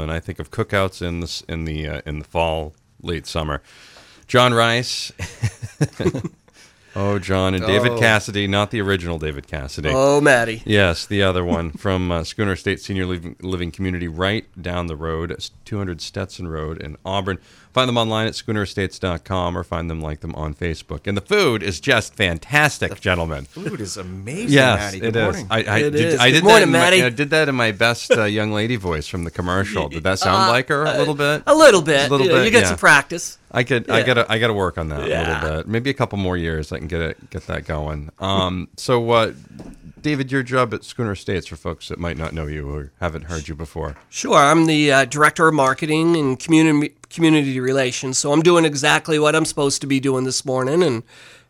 and I think of cookouts in the in the uh, in the fall, late summer. John Rice. oh, John and David Oh. Cassidy, not the original David Cassidy. Oh, Maddie. Yes, the other one from uh, Schooner Estates Senior Living, Living Community, right down the road, 200 Stetson Road in Auburn. Find them online at schoonerestates.com or find them like them on Facebook. And the food is just fantastic, gentlemen. Food is amazing, Yes, Maddie. it Good is. morning. I, I It did, is. I Good did morning, that in my, I did that in my best uh, young lady voice from the commercial. Did that sound like her a little bit? A little bit. A little you, bit, you get yeah. some practice. I could, I gotta, I gotta work on that a little bit. Maybe a couple more years, I can get it, get that going. Um, so, uh, David, your job at Schooner Estates for folks that might not know you or haven't heard you before. Sure, I'm the uh, director of marketing and community community relations. So I'm doing exactly what I'm supposed to be doing this morning, and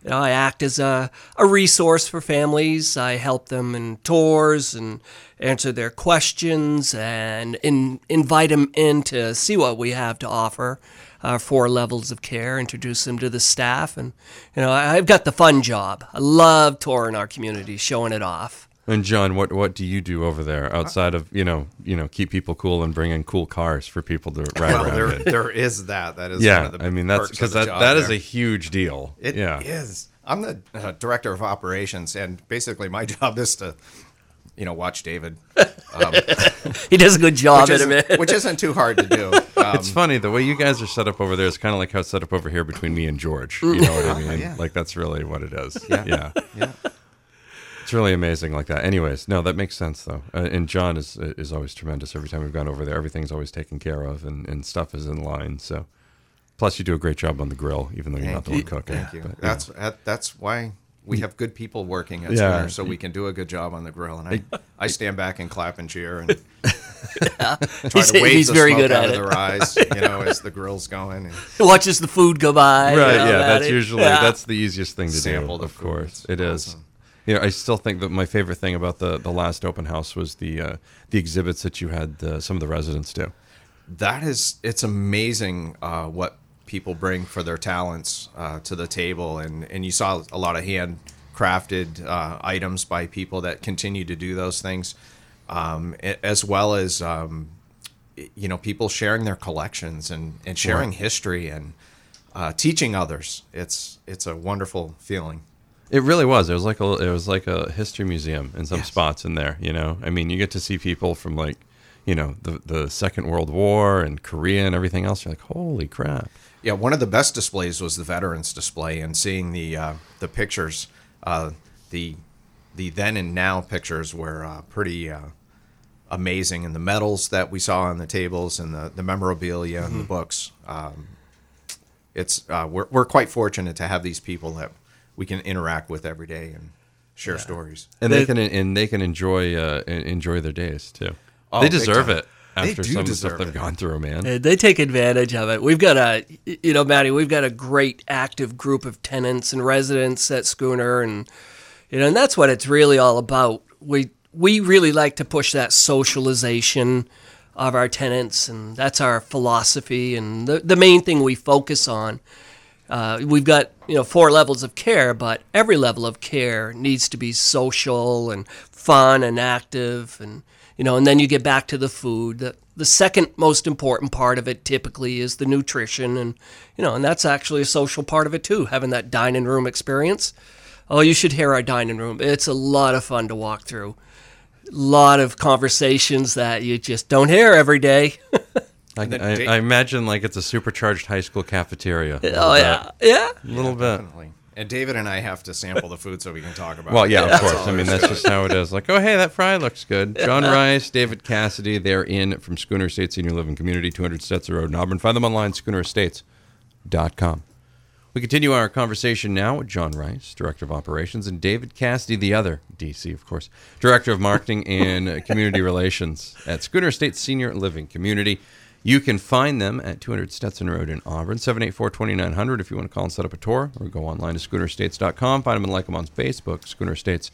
you know, I act as a, a resource for families. I help them in tours and answer their questions and in, invite them in to see what we have to offer. Uh, four levels of care, introduce them to the staff, and you know I- I've got the fun job. I love touring our community, showing it off. And John, what what do you do over there outside of you know you know keep people cool and bring in cool cars for people to ride well, around there, in? there is that. That is one Yeah, of the I mean that's because the that job that is a huge deal. It yeah, is. I'm the uh, director of operations, and basically my job is to, you know, watch David, um, He does a good job which, at it. isn't, which isn't too hard to do. Um, It's funny the way you guys are set up over there is kind of like how it's set up over here between me and George. You know what I mean? Yeah. Like that's really what it is. Yeah. yeah. yeah. It's really amazing like that. Anyways, no, that makes sense though. Uh, and John is is always tremendous. Every time we've gone over there, everything's always taken care of and, and stuff is in line. So, plus you do a great job on the grill, even though you're not the one cooking. Thank you. But. That's that, that's why we have good people working at Yeah. Schooner, so we can do a good job on the grill. And I, I stand back and clap and cheer and try He's- to wave he's the very smoke good out at of it. their eyes, you know, as the grill's going. And watches the food go by. you right know, yeah that's Maddie. usually Yeah. that's the easiest thing to Sample do the of food. course It's it is awesome. you know i still think that my favorite thing about the the last open house was the uh the exhibits that you had uh, some of the residents do that is it's amazing uh, what people bring for their talents uh, to the table and and you saw a lot of handcrafted uh, items by people that continue to do those things um, as well as um, you know people sharing their collections and and sharing history and uh, teaching others it's it's a wonderful feeling It really was. It was like a it was like a history museum in some Yes. spots in there. You know, I mean, you get to see people from like, you know, the the Second World War and Korea and everything else. You're like, holy crap! Yeah, one of the best displays was the veterans display, and seeing the uh, the pictures, uh, the the then and now pictures were uh, pretty uh, amazing, and the medals that we saw on the tables, and the the memorabilia and the books. Um, it's uh, we're we're quite fortunate to have these people that we can interact with every day and share stories. And they, They- can and they can enjoy uh, enjoy their days too. Oh, they deserve time. it They after do some of the stuff deserve they've it. gone through, man. Uh, They take advantage of it. We've got a, you know, Maddie, we've got a great active group of tenants and residents at Schooner, and you know, and that's what it's really all about. We we really like to push that socialization of our tenants, and that's our philosophy and the the main thing we focus on. Uh, we've got you know four levels of care, but every level of care needs to be social and fun and active, and you know, and then you get back to the food. The, the second most important part of it typically is the nutrition, and you know, and that's actually a social part of it too, having that dining room experience. Oh, you should hear our dining room. It's a lot of fun to walk through. A lot of conversations that you just don't hear every day. I, I, I imagine like it's a supercharged high school cafeteria. oh little yeah, yeah. a little bit. Definitely. And David and I have to sample the food so we can talk about. It. Well, it. yeah, of course. I mean, that's to just how it is. Like, oh, hey, that fry looks good. John Rice, David Cassidy, they're in from Schooner Estates Senior Living Community, 200 Stetson Road in Auburn. Find them online, schoonerestates.com. We continue our conversation now with John Rice, Director of Operations, and David Cassidy, the other DC, of course, Director of Marketing and Community Relations at Schooner Estates Senior Living Community. You can find them at 200 Stetson Road in Auburn, 784-2900 if you want to call and set up a tour, or go online to schoonerestates.com. Find them and like them on Facebook, Schooner Estates.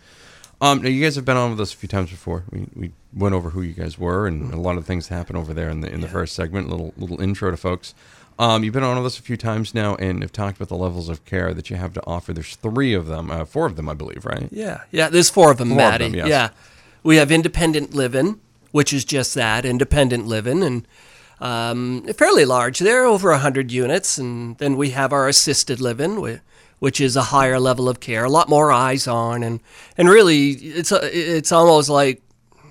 Um, now you guys have been on with us a few times before. We, we went over who you guys were and a lot of things happen over there in the in the first segment. Little little intro to folks. Um, you've been on with us a few times now and have talked about the levels of care that you have to offer. There's three of them, uh, four of them, I believe, right? Yeah, yeah. There's four of them, Four of Maddie. them, yes. Yeah, we have independent living, which is just that independent living and um, fairly large. They're over 100 units. And then we have our assisted living, which is a higher level of care, a lot more eyes on. And, and really, it's, a, it's almost like,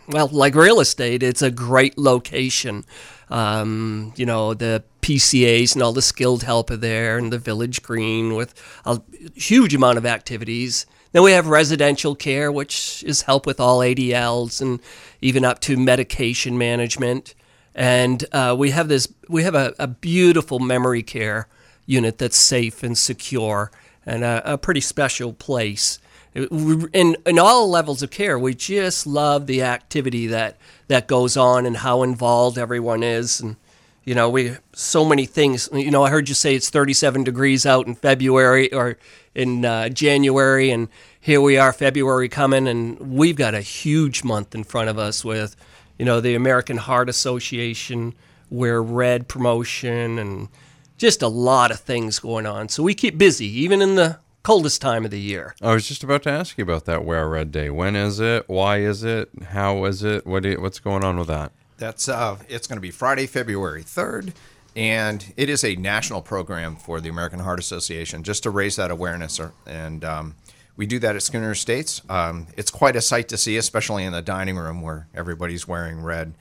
well, like real estate, it's a great location. Um, you know, the PCAs and all the skilled help are there, and the village green with a huge amount of activities. Then we have residential care, which is help with all ADLs and even up to medication management. And uh, we have this, we have a, a beautiful memory care unit that's safe and secure and a, a pretty special place. In, in all levels of care, we just love the activity that, that goes on and how involved everyone is. And, you know, we so many things. You know, I heard you say it's 37 degrees out in February or in uh, January, and here we are, February coming, and we've got a huge month in front of us with, you know, the American Heart Association, Wear Red promotion, and just a lot of things going on. So we keep busy, even in the coldest time of the year. I was just about to ask you about that Wear Red Day. When is it? Why is it? How is it? What? you- what's going on with that? That's uh, it's going to be Friday, February third, and it is a national program for the American Heart Association just to raise that awareness. or- And um, we do that at Schooner Estates. Um, it's quite a sight to see, especially in the dining room where everybody's wearing red.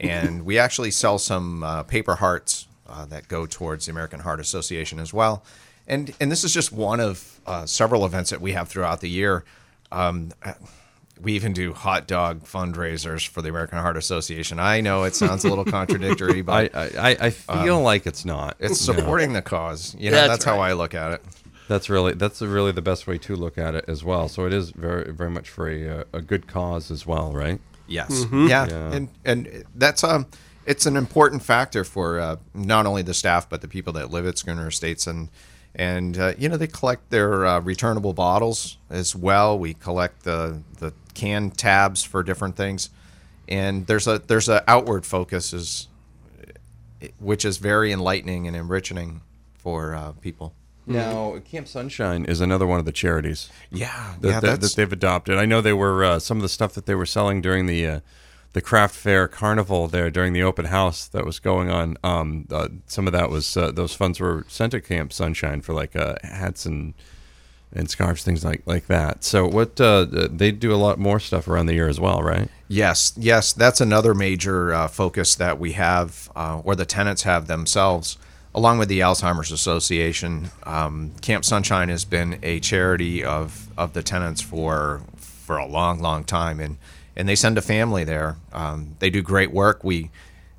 And we actually sell some uh, paper hearts uh, that go towards the American Heart Association as well. And and this is just one of uh, several events that we have throughout the year. Um, we even do hot dog fundraisers for the American Heart Association. I know it sounds a little contradictory, but I, I- I feel like it's not. it's supporting the cause. You know, That's that's, how right. I look at it. That's really that's really the best way to look at it as well. So it is very very much for a, uh, a good cause as well, right? Yes. Yeah. Yeah. And and that's um it's an important factor for uh, not only the staff but the people that live at Schooner Estates and and uh, you know they collect their uh, returnable bottles as well. We collect the the can tabs for different things, and there's a there's a outward focus is which is very enlightening and enriching for uh, people. Now, Camp Sunshine is another one of the charities Yeah, that, yeah, that, that they've adopted. I know they were uh, some of the stuff that they were selling during the uh, the craft fair carnival there during the open house that was going on. Um, uh, some of that was uh, those funds were sent to Camp Sunshine for like uh, hats and and scarves, things like like that. So what uh, they do a lot more stuff around the year as well, right? Yes, yes, that's another major uh, focus that we have, uh, or the tenants have themselves, along with the Alzheimer's Association. Um, Camp Sunshine has been a charity of, of the tenants for for a long, long time, and and they send a family there. Um, they do great work. We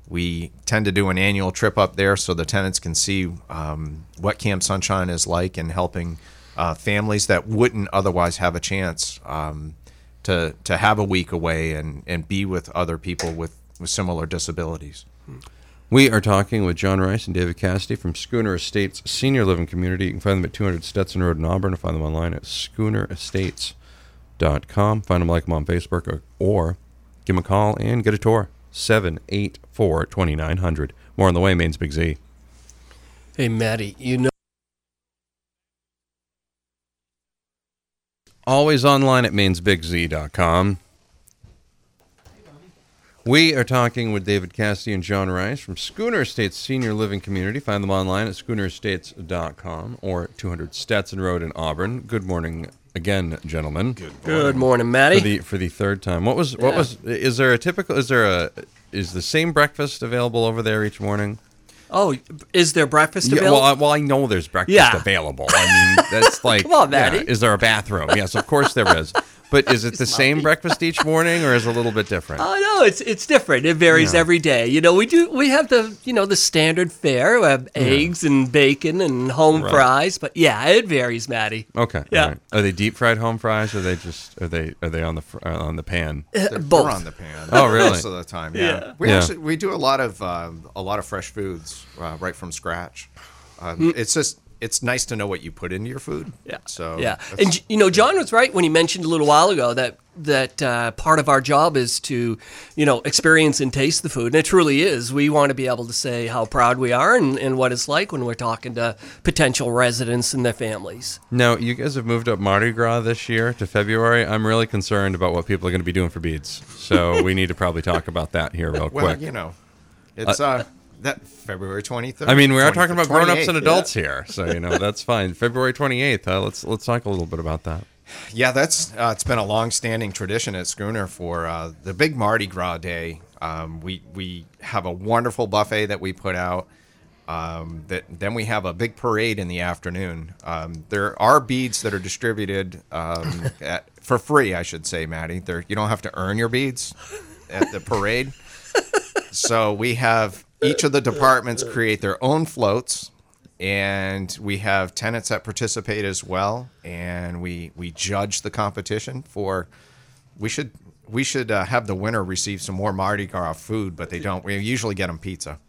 we tend to do an annual trip up there so the tenants can see um, what Camp Sunshine is like and helping uh, families that wouldn't otherwise have a chance um, to to have a week away and, and be with other people with, with similar disabilities. We are talking with John Rice and David Cassidy from Schooner Estates Senior Living Community. You can find them at 200 Stetson Road in Auburn find them online at schoonerestates.com. Find them like them on Facebook or, or give them a call and get a tour. 784 2900. More on the way, Maine's Big Z. Hey, Maddie, you know. Always online at mainsbigz.com. We are talking with David Cassidy and John Rice from Schooner Estates Senior Living Community. Find them online at schoonerestates.com or 200 Stetson Road in Auburn. Good morning again, gentlemen. Good Good morning, for the for the third time. What was what Yeah. was is there a typical is there a is the same breakfast available over there each morning? oh, is there breakfast Yeah, available? well, I, well, I know there's breakfast Yeah. available. I mean, that's like, Come on, yeah, Maddie. is there a bathroom? Yes, of course there is. But is it the same breakfast each morning, or is it a little bit different? Oh no, it's it's different. It varies Yeah. every day. You know, we do we have the you know the standard fare. We have eggs and bacon and home Right. fries, but yeah, it varies, Maddie. Okay, Yeah. all right. Are they deep fried home fries, or are they just are they are they on the fr- uh, on the pan? They're, Both. they're on the pan. Oh, really? Most of the time, yeah. Yeah. We Yeah. actually we do a lot of um, a lot of fresh foods uh, right from scratch. Um, Mm. It's just it's nice to know what you put into your food. Yeah. So yeah, and you know, John was right when he mentioned a little while ago that that uh, part of our job is to, you know, experience and taste the food. And it truly is. We want to be able to say how proud we are and, and what it's like when we're talking to potential residents and their families. Now, you guys have moved up Mardi Gras this year to February. I'm really concerned about what people are going to be doing for beads. So we need to probably talk about that here real Well, quick. Well, you know, it's uh, that February 23rd. I mean, we are talking about grown-ups 28th, and yeah. adults here, so you know that's fine. February 28th. Uh, let's let's talk a little bit about that. Yeah, that's uh, it's been a long-standing tradition at Schooner for uh, the big Mardi Gras day. Um, we we have a wonderful buffet that we put out. Um, that then we have a big parade in the afternoon. Um, there are beads that are distributed um, at, for free, I should say, Maddie. There you don't have to earn your beads at the parade. so we have each of the departments create their own floats and we have tenants that participate as well and we we judge the competition for we should we should uh, have the winner receive some more Mardi Gras food, but they don't. We usually get them pizza.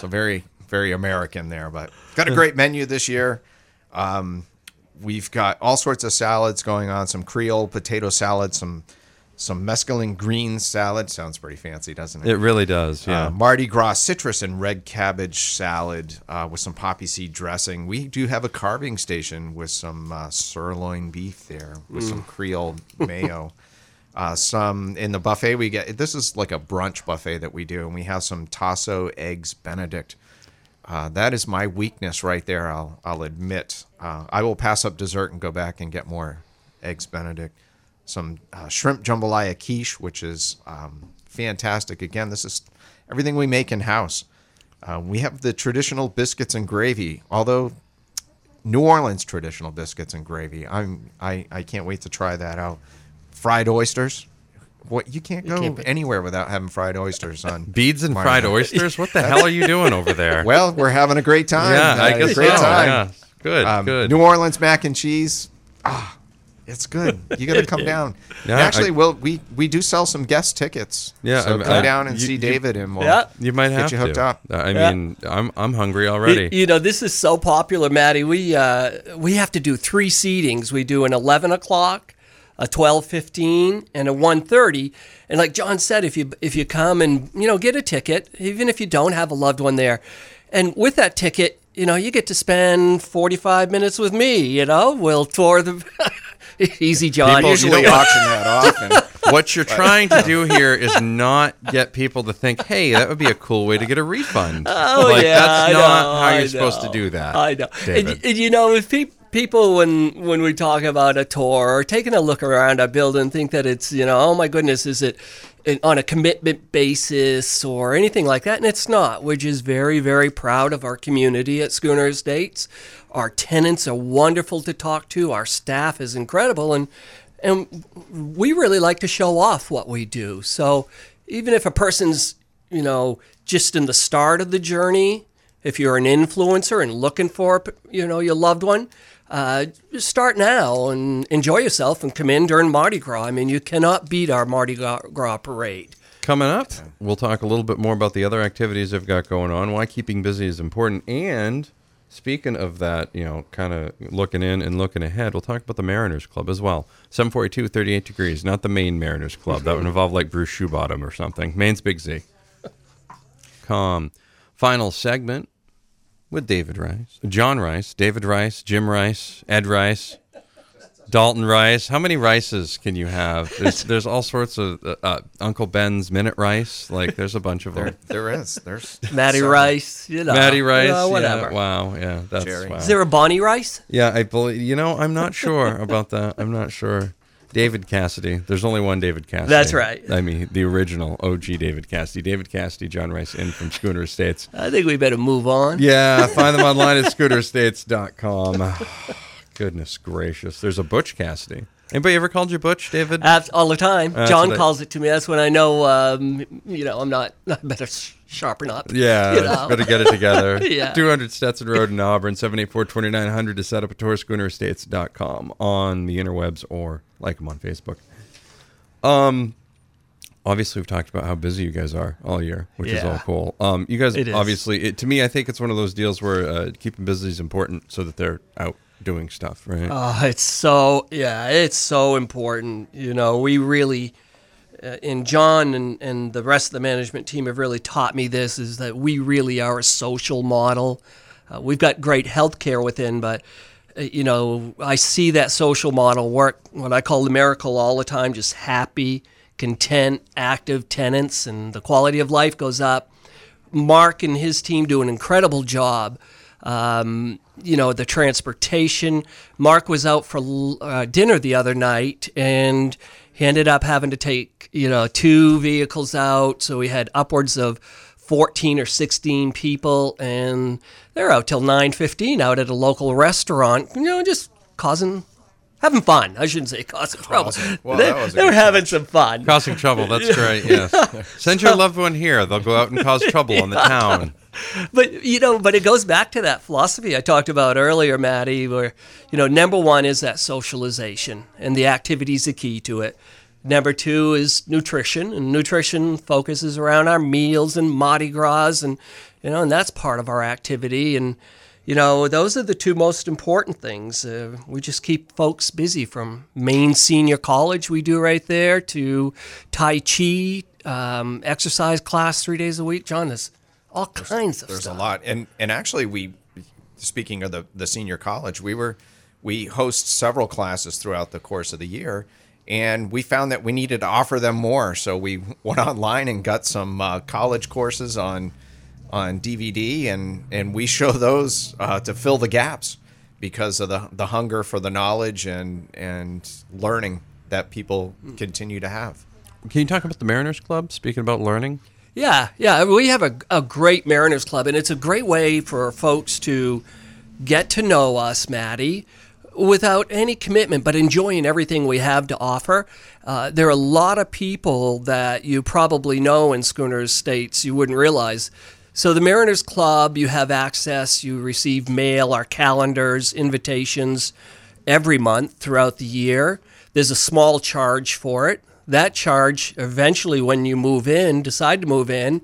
so very very American there, but got a great menu this year. Um, we've got all sorts of salads going on, some Creole potato salad, some some mesclun green salad. Sounds pretty fancy, doesn't it? It really does. Yeah. Uh, Mardi Gras citrus and red cabbage salad uh, with some poppy seed dressing. We do have a carving station with some uh, sirloin beef there with some Creole mayo. Uh, some in the buffet we get. This is like a brunch buffet that we do, and we have some tasso eggs Benedict. Uh, that is my weakness right there. I'll I'll admit. Uh, I will pass up dessert and go back and get more eggs Benedict. Some uh, shrimp jambalaya quiche, which is um, fantastic. Again, this is everything we make in house. Uh, we have the traditional biscuits and gravy, although New Orleans traditional biscuits and gravy. I'm I, I can't wait to try that out. Fried oysters. What you can't go can't be- anywhere without having fried oysters on Beads and fried Gras. oysters. What the hell are you doing over there? Well, we're having a great time. yeah, I Uh, guess great so. time. Yeah. Good. Um, good. New Orleans mac and cheese. Ah, it's good. You got to come down. Yeah, Actually, I- well, we we do sell some guest tickets. Yeah, so I- come I- down and you- see you- David, and we'll Yeah. you might have get you hooked to. up. I Yeah. mean, I'm I'm hungry already. You know, this is so popular, Maddie. We uh, we have to do three seatings. We do an eleven o'clock, a twelve fifteen, and a one thirty. And like John said, if you if you come and you know get a ticket, even if you don't have a loved one there, and with that ticket, you know you get to spend forty five minutes with me. You know, we'll tour the. Easy, John. People usually don't- auction that off. What you're trying to do here is not get people to think, "Hey, that would be a cool way to get a refund." Oh like, yeah, that's I not know, how I you're supposed to do that. I know. And, David. and you know, if pe- people when when we talk about a tour or taking a look around our building think that it's you know, oh my goodness, is it in- on a commitment basis or anything like that? And it's not. which is very very proud of our community at Schooner Estates. Our tenants are wonderful to talk to. Our staff is incredible, and and we really like to show off what we do. So even if a person's, you know, just in the start of the journey, if you're an influencer and looking for, you know, your loved one, uh, start now and enjoy yourself and come in during Mardi Gras. I mean, you cannot beat our Mardi Gras parade. Coming up, we'll talk a little bit more about the other activities they've got going on, why keeping busy is important, and speaking of that, you know, kind of looking in and looking ahead, we'll talk about the Mariners Club as well. 742, 38 degrees, not the Maine Mariners Club. That would involve like Bruce Shoebottom or something. Maine's Big Z. Calm. Final segment with David Rice, John Rice, David Rice, Jim Rice, Ed Rice. Dalton Rice. How many rices can you have? There's, there's all sorts of uh, uh, Uncle Ben's minute rice. Like there's a bunch of there, them. there is. There's Maddie some. Rice, you know, Maddie Rice. you know, yeah, whatever. wow. Yeah. That's Jerry. wow. Is there a Bonnie Rice? Yeah, I believe. You know, I'm not sure about that. I'm not sure. David Cassidy. There's only one David Cassidy. That's right. I mean, the original OG David Cassidy. David Cassidy, John Rice, in from Schooner Estates. I think we better move on. Yeah, find them online at schoonerestates.com. Goodness gracious. There's a Butch Cassidy. Anybody ever called you Butch, David? All the time. That's John what I- calls it to me. That's when I know, um, you know, I'm not, I better sharpen up. Yeah, You know? better get it together. Yeah. 200 Stetson Road in Auburn, 784-2900 to set up a tour, schoonerestates.com on the interwebs or like them on Facebook. Um, obviously we've talked about how busy you guys are all year, which is all cool. Um, you guys It obviously, it, to me, I think it's one of those deals where uh, keeping busy is important so that they're out doing stuff, right? Oh, it's so yeah, it's so important. You know, we really, uh, and John and and the rest of the management team have really taught me this: is that we really are a social model. Uh, we've got great healthcare within, but uh, you know, I see that social model work. What I call the miracle all the time: just happy, content, active tenants, and the quality of life goes up. Mark and his team do an incredible job. Um, you know, the transportation. Mark was out for uh, dinner the other night and he ended up having to take, you know, two vehicles out. So we had upwards of 14 or 16 people and they're out till 9.15 out at a local restaurant, you know, just causing having fun. I shouldn't say causing trouble. Well, they, that was a they were having some fun. Causing trouble. That's great. Yes. Send your loved one here. They'll go out and cause trouble in the town. but you know, but it goes back to that philosophy I talked about earlier, Maddie, where you know, number one is that socialization, and the activity's the key to it. Number two is nutrition, and nutrition focuses around our meals and Mardi Gras, and you know, and that's part of our activity. And you know, those are the two most important things. Uh, we just keep folks busy from Maine Senior College, we do right there, to Tai Chi, um, exercise class three days a week. John, there's all kinds of stuff. There's stuff. a lot, and and actually, we speaking of the the senior college, we were we host several classes throughout the course of the year, and we found that we needed to offer them more. So we went online and got some uh, college courses on on DVD, and and we show those uh, to fill the gaps because of the the hunger for the knowledge and and learning that people continue to have. Can you talk about the Mariners Club? Speaking about learning, Yeah, yeah. We have a, a great Mariners Club, and it's a great way for folks to get to know us, Maddie, without any commitment, but enjoying everything we have to offer. Uh, there are a lot of people that you probably know in Schooner Estates you wouldn't realize. So, the Mariners Club, you have access, you receive mail, our calendars, invitations every month throughout the year. There's a small charge for it. That charge, eventually, when you move in, decide to move in,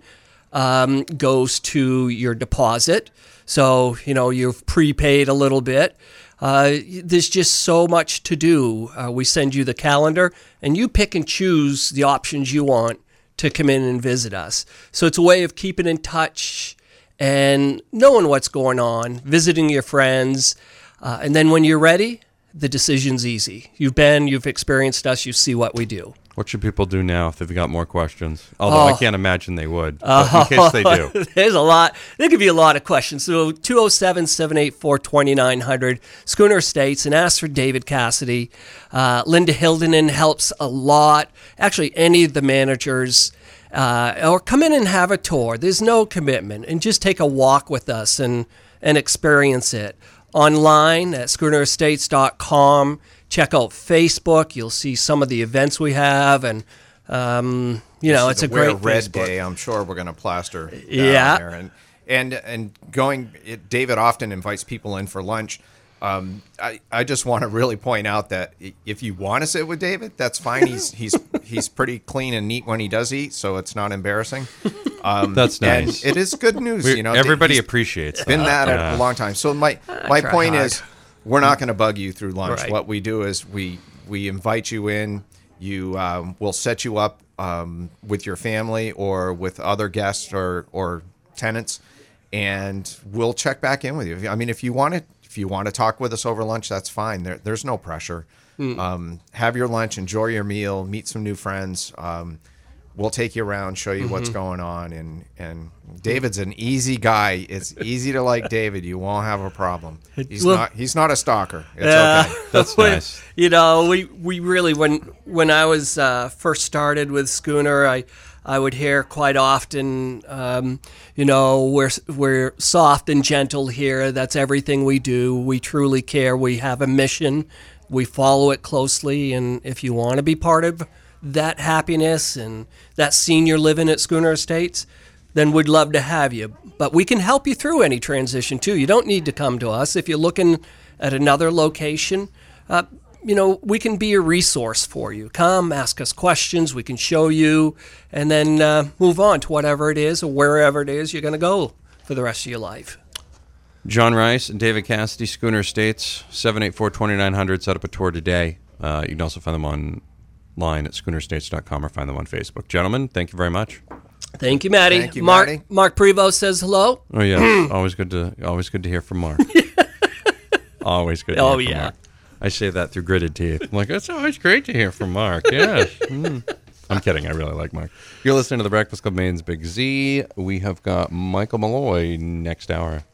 um, goes to your deposit. So, you know, you've prepaid a little bit. Uh, there's just so much to do. Uh, we send you the calendar, and you pick and choose the options you want to come in and visit us. So it's a way of keeping in touch and knowing what's going on, visiting your friends. Uh, and then when you're ready, the decision's easy. You've been, you've experienced us, you see what we do. What should people do now if they've got more questions? Although I Oh. can't imagine they would. But in case they do. There's a lot. There could be a lot of questions. So 207 784 2900, Schooner Estates, and ask for David Cassidy. Uh, Linda Hildenen helps a lot. Actually, any of the managers. Uh, or come in and have a tour. There's no commitment, and just take a walk with us and and experience it online at schoonerestates.com. Check out Facebook. You'll see some of the events we have, and um, you know it's a great red Facebook. day. I'm sure we're going to plaster. down Yeah. there. and and and going. It, David often invites people in for lunch. Um, I, I just want to really point out that if you want to sit with David, that's fine. He's he's he's pretty clean and neat when he does eat, so it's not embarrassing. Um, That's and nice. it is good news. We- you know, everybody he's appreciates been that. that Yeah. a long time. So my my point hard. is, we're not going to bug you through lunch. Right. What we do is we we invite you in. You um, will set you up um, with your family or with other guests or or tenants, and we'll check back in with you. I mean, if you want to if you want to talk with us over lunch, that's fine. There, there's no pressure. Um, have your lunch, enjoy your meal, meet some new friends. Um, we'll take you around, show you what's going on, and and David's an easy guy. It's easy to like David. You won't have a problem. He's Well- not he's not a stalker. It's Yeah. okay. That's When- nice. You know, we, we really when when I was uh, first started with Schooner, I I would hear quite often, um, you know, we're we're soft and gentle here. That's everything we do. We truly care. We have a mission. We follow it closely, and if you want to be part of that happiness and that senior living at Schooner Estates, then we'd love to have you. But we can help you through any transition too. You don't need to come to us if you're looking at another location. Uh, you know, we can be a resource for you. Come, ask us questions. We can show you, and then uh, move on to whatever it is or wherever it is you're going to go for the rest of your life. John Rice and David Cassidy, Schooner Estates, 784-2900. Set up a tour today. Uh, you can also find them online at schoonerestates.com or find them on Facebook. Gentlemen, thank you very much. Thank you, Maddie. Thank you, Mark, Maddie. Mark Prevost says hello. Oh yeah, always good to always good to hear from Mark. always good. To Oh, from yeah. Mark. I say that through gritted teeth. I'm like, it's always great to hear from Mark. Yes. Mm. I'm kidding. I really like Mark. You're listening to the Breakfast Club Maine's Big Z. We have got Michael Malloy next hour.